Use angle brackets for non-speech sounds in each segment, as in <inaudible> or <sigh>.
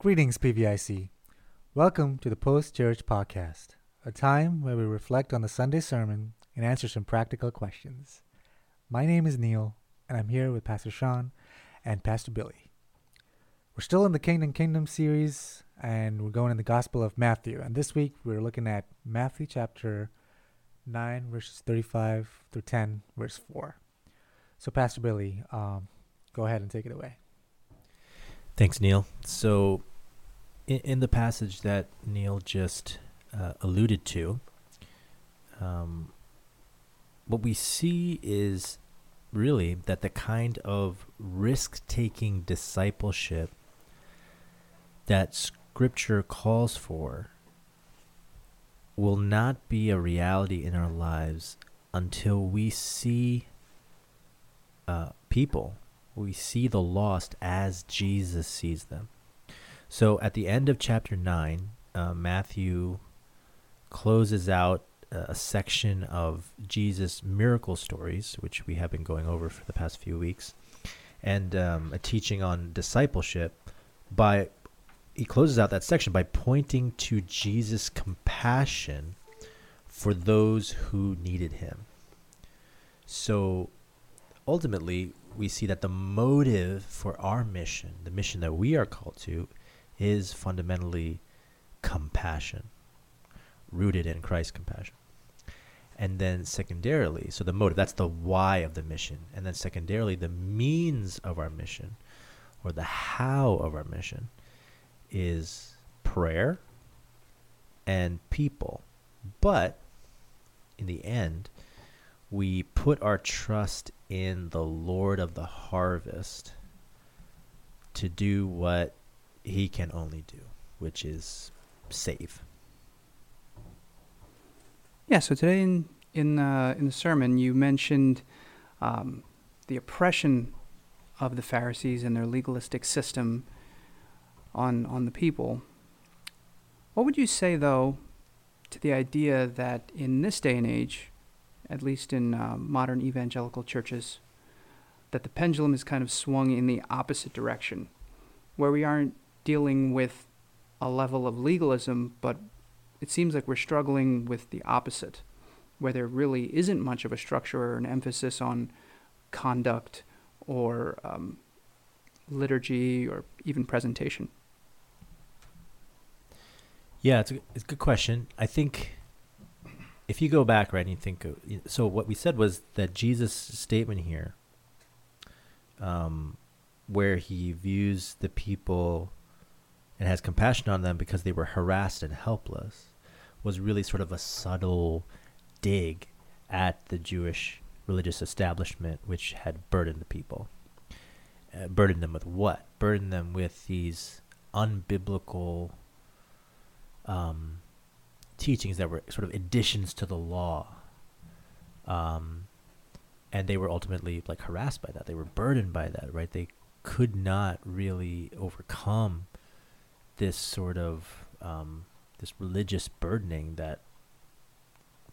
Greetings, PVIC. Welcome to the Post Church Podcast, a time where we reflect on the Sunday sermon and answer some practical questions. My name is Neil, and I'm here with Pastor Sean and Pastor Billy. We're still in the Kingdom Kingdom series, and we're going in the Gospel of Matthew. And this week, we're looking at Matthew chapter 9, verses 35 through 10, verse 4. So, Pastor Billy, um, go ahead and take it away. Thanks, Neil. So, in, in the passage that Neil just uh, alluded to, um, what we see is really that the kind of risk taking discipleship that Scripture calls for will not be a reality in our lives until we see uh, people we see the lost as Jesus sees them. So at the end of chapter 9, uh, Matthew closes out a section of Jesus' miracle stories, which we have been going over for the past few weeks, and um, a teaching on discipleship. By he closes out that section by pointing to Jesus' compassion for those who needed him. So ultimately, we see that the motive for our mission, the mission that we are called to, is fundamentally compassion, rooted in Christ's compassion. And then secondarily, so the motive, that's the why of the mission. And then secondarily, the means of our mission or the how of our mission is prayer and people. But in the end, we put our trust in the Lord of the harvest to do what he can only do, which is save. Yeah, so today in in, uh, in the sermon, you mentioned um, the oppression of the Pharisees and their legalistic system on on the people. What would you say, though, to the idea that in this day and age, at least in uh, modern evangelical churches, that the pendulum is kind of swung in the opposite direction, where we aren't dealing with a level of legalism, but it seems like we're struggling with the opposite, where there really isn't much of a structure or an emphasis on conduct or um, liturgy or even presentation. Yeah, it's a, it's a good question. I think if you go back, right, and you think, so what we said was that Jesus' statement here, um, where he views the people and has compassion on them because they were harassed and helpless, was really sort of a subtle dig at the Jewish religious establishment, which had burdened the people. Uh, burdened them with what? Burdened them with these unbiblical um, teachings that were sort of additions to the law. Um, and they were ultimately like harassed by that. They were burdened by that, right? They could not really overcome this sort of um, this religious burdening that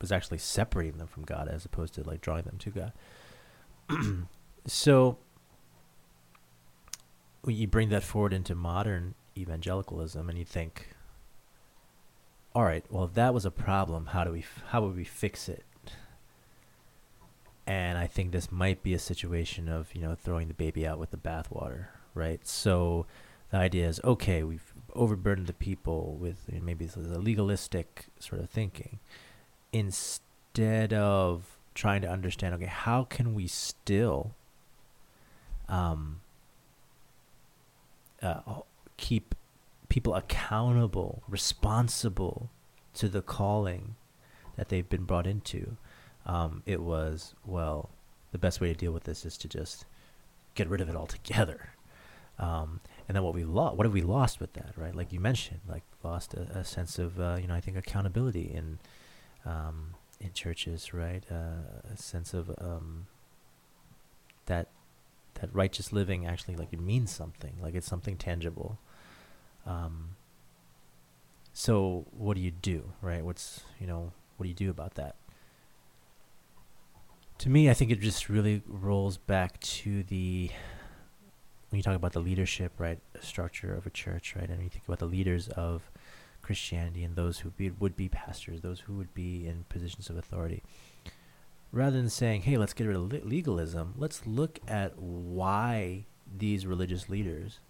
was actually separating them from God as opposed to like drawing them to God. <clears throat> so you bring that forward into modern evangelicalism and you think all right, well, if that was a problem, how do we how would we fix it? And I think this might be a situation of you know throwing the baby out with the bathwater, right? So the idea is okay, we've overburdened the people with you know, maybe this is a legalistic sort of thinking, instead of trying to understand okay how can we still um, uh, keep people accountable, responsible to the calling that they've been brought into. Um, it was, well, the best way to deal with this is to just get rid of it <laughs> altogether. Um, and then what we lost, what have we lost with that, right? Like you mentioned, like lost a, a sense of, uh, you know, I think accountability in, um, in churches, right? Uh, a sense of um, that that righteous living actually like it means something, like it's something tangible. Um, so what do you do, right? What's you know what do you do about that? To me, I think it just really rolls back to the when you talk about the leadership, right, structure of a church, right, and you think about the leaders of Christianity and those who be, would be pastors, those who would be in positions of authority, rather than saying, "Hey, let's get rid of legalism," let's look at why these religious leaders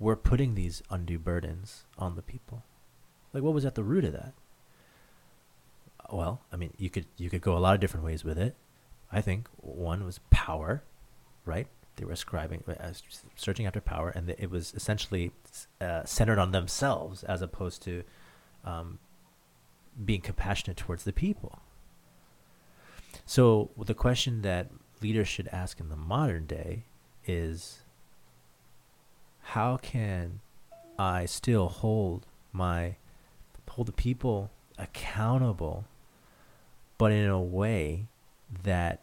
were putting these undue burdens on the people. Like, what was at the root of that? Well, I mean, you could you could go a lot of different ways with it. I think one was power, right? They were ascribing, uh, searching after power, and it was essentially uh, centered on themselves as opposed to um, being compassionate towards the people. So the question that leaders should ask in the modern day is, how can I still hold my hold the people accountable, but in a way that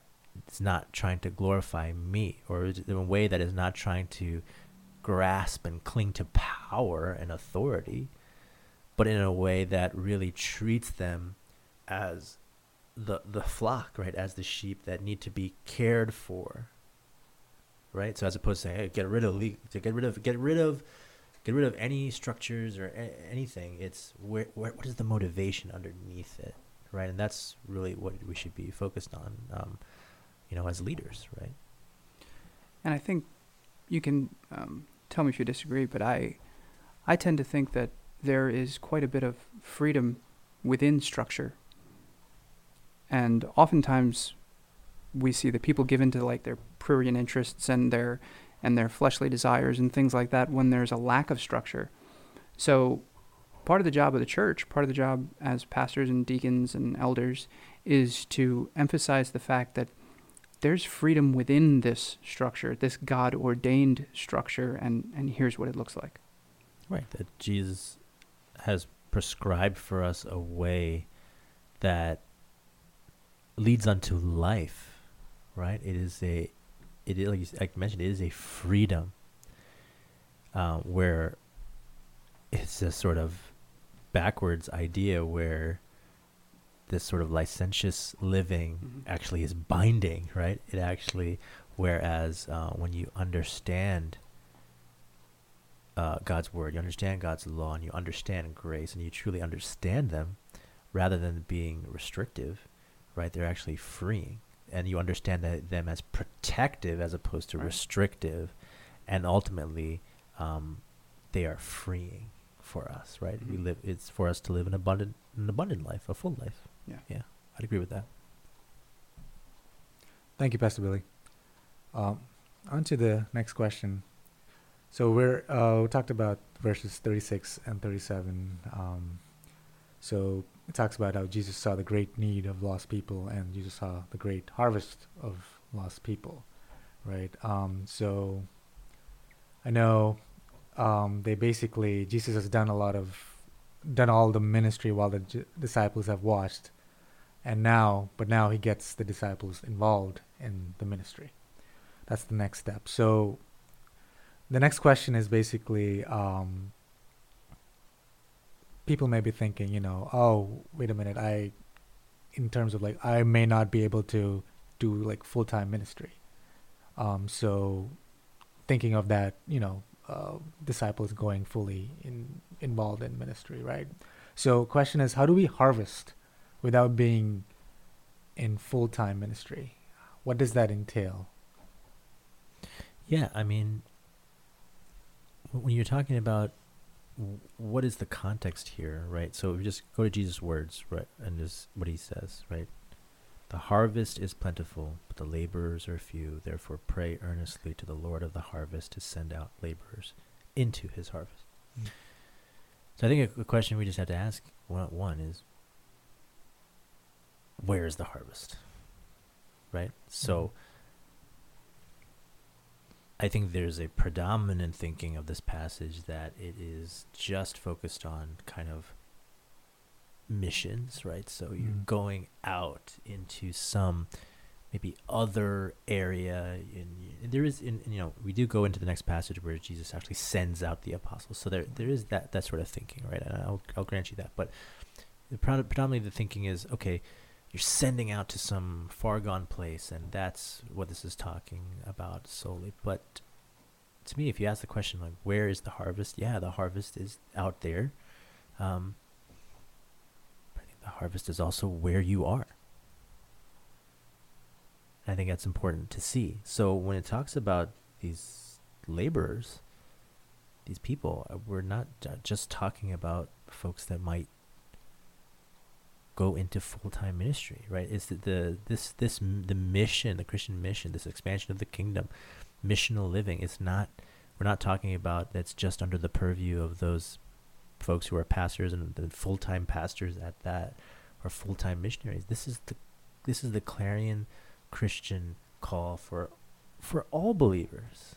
is not trying to glorify me, or in a way that is not trying to grasp and cling to power and authority, but in a way that really treats them as the the flock, right, as the sheep that need to be cared for. Right? So as opposed to saying, hey, get rid of to get rid of get rid of get rid of any structures or a- anything. It's where, where what is the motivation underneath it, right? And that's really what we should be focused on, um, you know, as leaders, right? And I think you can um, tell me if you disagree, but I I tend to think that there is quite a bit of freedom within structure, and oftentimes we see that people give into like their prurient interests and their and their fleshly desires and things like that when there's a lack of structure. So, part of the job of the church, part of the job as pastors and deacons and elders, is to emphasize the fact that there's freedom within this structure, this God ordained structure, and, and here's what it looks like. Right. That Jesus has prescribed for us a way that leads unto life, right? It is a it is like, you, like mentioned, it is a freedom uh, where it's a sort of backwards idea where this sort of licentious living mm-hmm. actually is binding, right? It actually, whereas uh, when you understand uh, God's word, you understand God's law, and you understand grace, and you truly understand them, rather than being restrictive, right? They're actually freeing and you understand that, them as protective as opposed to right. restrictive, and ultimately, um, they are freeing for us, right? Mm-hmm. We live. It's for us to live an abundant, an abundant life, a full life. Yeah, yeah, I'd agree with that. Thank you, Pastor Billy. Um, on to the next question. So we're uh, we talked about verses 36 and 37. Um, so it talks about how Jesus saw the great need of lost people and Jesus saw the great harvest of lost people, right? Um, so I know um, they basically Jesus has done a lot of done all the ministry while the j- disciples have watched, and now but now he gets the disciples involved in the ministry. That's the next step. So the next question is basically um, people may be thinking, you know, oh, wait a minute, I, in terms of like, I may not be able to do like full time ministry. Um, so thinking of that, you know, uh, disciples going fully in, involved in ministry, right? So question is, how do we harvest without being in full time ministry? What does that entail? Yeah, I mean, when you're talking about what is the context here, right? So we just go to Jesus' words, right, and just what he says, right? The harvest is plentiful, but the laborers are few. Therefore, pray earnestly to the Lord of the harvest to send out laborers into his harvest. Mm. So I think a, a, question we just have to ask one, one is, where is the harvest? Right. So. Mm-hmm I think there's a predominant thinking of this passage that it is just focused on kind of missions, right? So you're mm. going out into some maybe other area. In, there is, in, you know, we do go into the next passage where Jesus actually sends out the apostles. So there, there is that that sort of thinking, right? And I'll, I'll grant you that. But the, predominantly the thinking is okay you're sending out to some far gone place, and that's what this is talking about solely. But to me, if you ask the question like, where is the harvest? Yeah, the harvest is out there. Um, I think the harvest is also where you are. I think that's important to see. So when it talks about these laborers, these people, uh, we're not just talking about folks that might go into full-time ministry, right? It's the, the this this the mission, the Christian mission, this expansion of the kingdom, missional living. It's not we're not talking about that's just under the purview of those folks who are pastors and the full-time pastors at that or full-time missionaries. This is the this is the clarion Christian call for for all believers.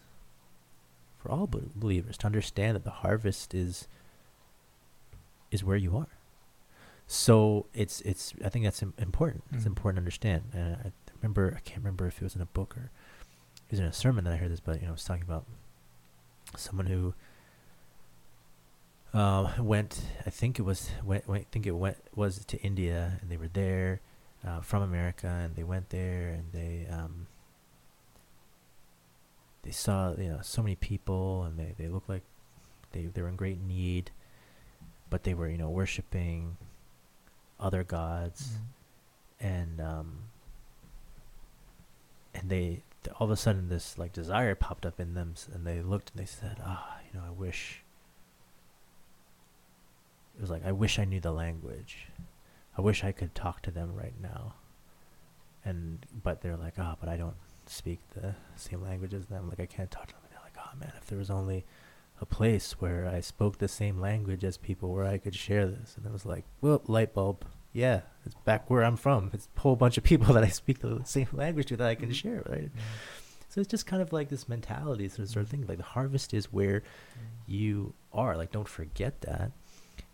For all be- believers to understand that the harvest is is where you are. So it's it's I think that's Im- important. It's Mm. important to understand. And I remember I can't remember if it was in a book or it was in a sermon that I heard this, but you know, I was talking about someone who uh, went. I think it was went, went. I think it went was to India, and they were there uh, from America, and they went there, and they um, they saw you know so many people, and they they looked like they they were in great need, but they were you know worshiping other gods, and um, and they th- all of a sudden this like desire popped up in them, and they looked and they said, ah, you know, I wish. It was like I wish I knew the language. I wish I could talk to them right now. And but they're like, ah, but I don't speak the same language as them. Like I can't talk to them. And they're like, oh man, if there was only a place where I spoke the same language as people, where I could share this. And it was like, well, light bulb. Yeah, it's back where I'm from. It's a whole bunch of people <laughs> that I speak the same language to that I can Mhm. share, right? Mm. So it's just kind of like this mentality, sort of, sort of thing. Like the harvest is where you are. Like don't forget that.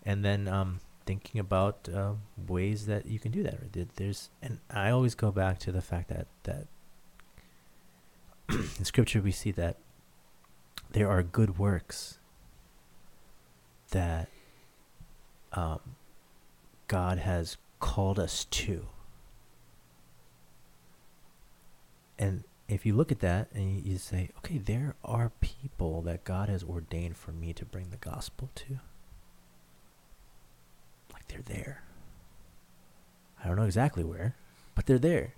And then um, thinking about uh, ways that you can do that. Right? There's, and I always go back to the fact that that <clears throat> in Scripture we see that there are good works that um, God has called us to. And if you look at that and you, you say, okay, there are people that God has ordained for me to bring the gospel to. Like they're there. I don't know exactly where, but they're there.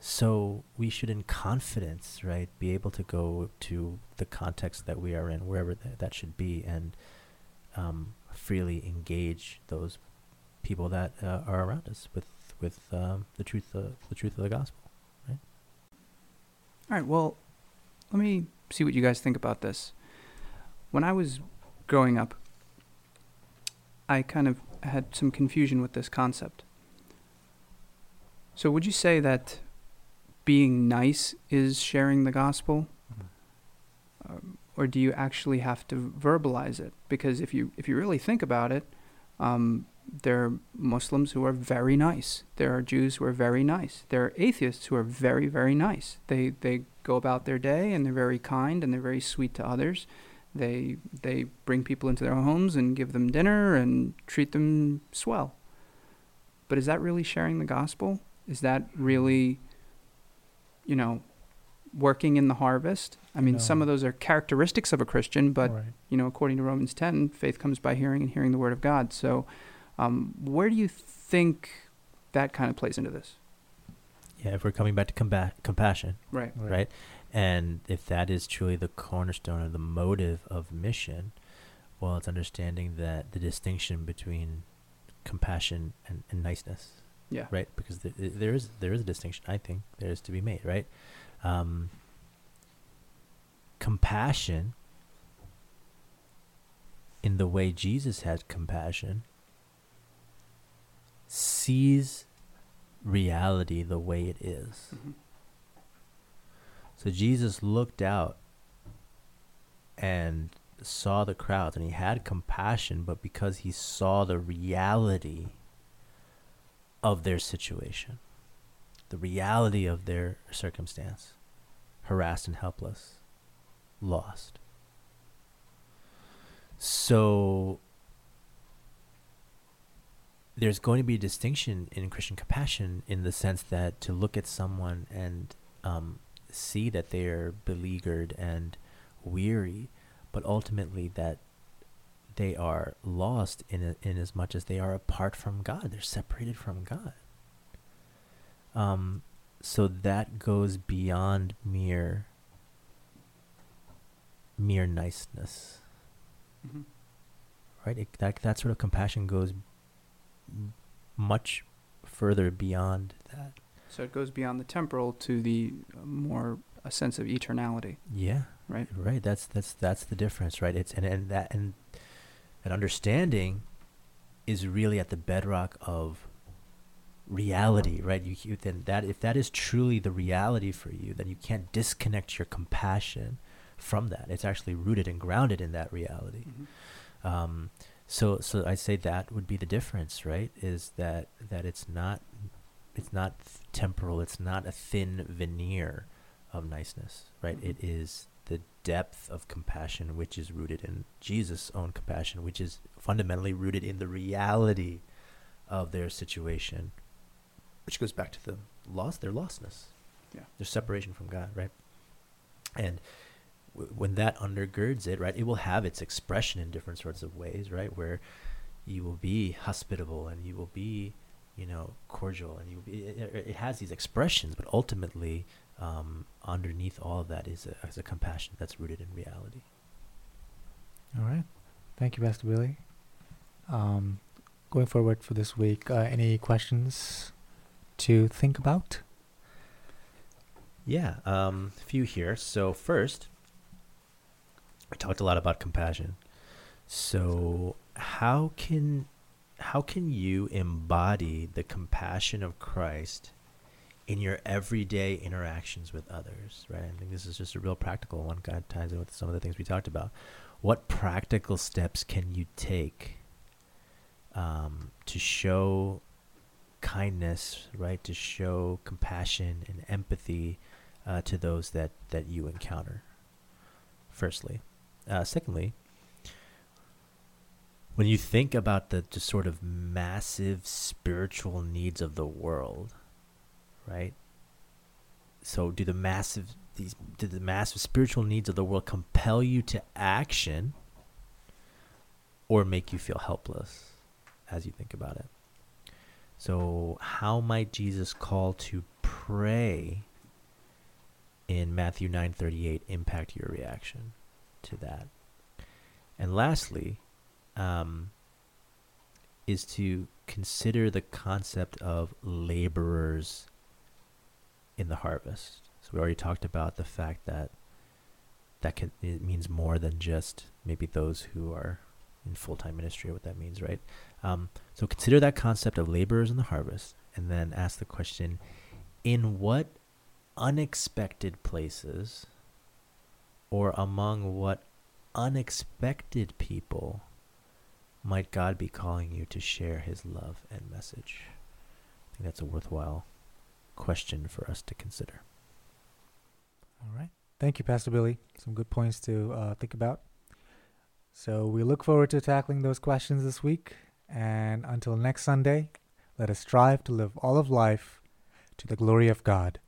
So we should, in confidence, right, be able to go to the context that we are in, wherever th- that should be, and um, freely engage those people that uh, are around us with with um, the truth, uh, the truth of the gospel. Right. All right, well, let me see what you guys think about this. When I was growing up, I kind of had some confusion with this concept. So, would you say that being nice is sharing the gospel? Um, or do you actually have to verbalize it? Because if you if you really think about it, um, there are Muslims who are very nice. There are Jews who are very nice. There are atheists who are very very nice. They they go about their day and they're very kind and they're very sweet to others. They they bring people into their homes and give them dinner and treat them swell. But is that really sharing the gospel? Is that really, you know, working in the harvest? I mean, some of those are characteristics of a Christian, but Right. you know, according to Romans 10, faith comes by hearing and hearing the word of God. So, um, where do you think that kind of plays into this? Yeah, if we're coming back to comba- compassion, Right. right. And if that is truly the cornerstone or the motive of mission, well, it's understanding that the distinction between compassion and, and niceness, Yeah. right? Because th- th- there is there is a distinction. I think there is to be made, right? Um, compassion, in the way Jesus had compassion, sees reality the way it is. Mhm. So Jesus looked out and saw the crowds and he had compassion, but because he saw the reality of their situation, the reality of their circumstance, harassed and helpless, lost. So there's going to be a distinction in Christian compassion in the sense that to look at someone and um, see that they are beleaguered and weary, but ultimately that they are lost in in as much as they are apart from God. They're separated from God. Um, so that goes beyond mere mere niceness, hmm right? It, that that sort of compassion goes much further beyond that. So it goes beyond the temporal to the uh, more a sense of eternality, Yeah, right? right. That's that's that's the difference, right? It's and and that and that understanding is really at the bedrock of reality, right? You, you then that if that is truly the reality for you, then you can't disconnect your compassion from that. It's actually rooted and grounded in that reality. Mhm. Um, so so I say that would be the difference, right? Is that that it's not it's not temporal. It's not a thin veneer of niceness, right? Mhm. It is depth of compassion, which is rooted in Jesus' own compassion, which is fundamentally rooted in the reality of their situation, which goes back to the loss, their lostness, Yeah. their separation from God, right? And w- when that undergirds it, right, it will have its expression in different sorts of ways, right? Where you will be hospitable and you will be, you know, cordial and you will be. It, it it has these expressions, but ultimately, um, underneath all of that is a, is a compassion that's rooted in reality. All right. Thank you, Pastor Billy. Um, going forward for this week, uh, any questions to think about? Yeah, um, a few here. So first, I talked a lot about compassion. So how can how can you embody the compassion of Christ in your everyday interactions with others? Right. I think this is just a real practical one. Kind of ties in with some of the things we talked about. What practical steps can you take um, to show kindness, right? To show compassion and empathy uh, to those that that you encounter. Firstly, uh, secondly, when you think about the sort of massive spiritual needs of the world, right? So, do the massive these do the massive spiritual needs of the world compel you to action, or make you feel helpless as you think about it? So, how might Jesus call to pray in Matthew 9:38 impact your reaction to that? And lastly, um, is to consider the concept of laborers in the harvest. So we already talked about the fact that that can it means more than just maybe those who are in full-time ministry what that means right um, so consider that concept of laborers in the harvest and then ask the question in what unexpected places or among what unexpected people might God be calling you to share his love and message? I think that's a worthwhile question for us to consider. All right. Thank you, Pastor Billy. Some good points to uh, think about. So we look forward to tackling those questions this week. And until next Sunday, let us strive to live all of life to the glory of God.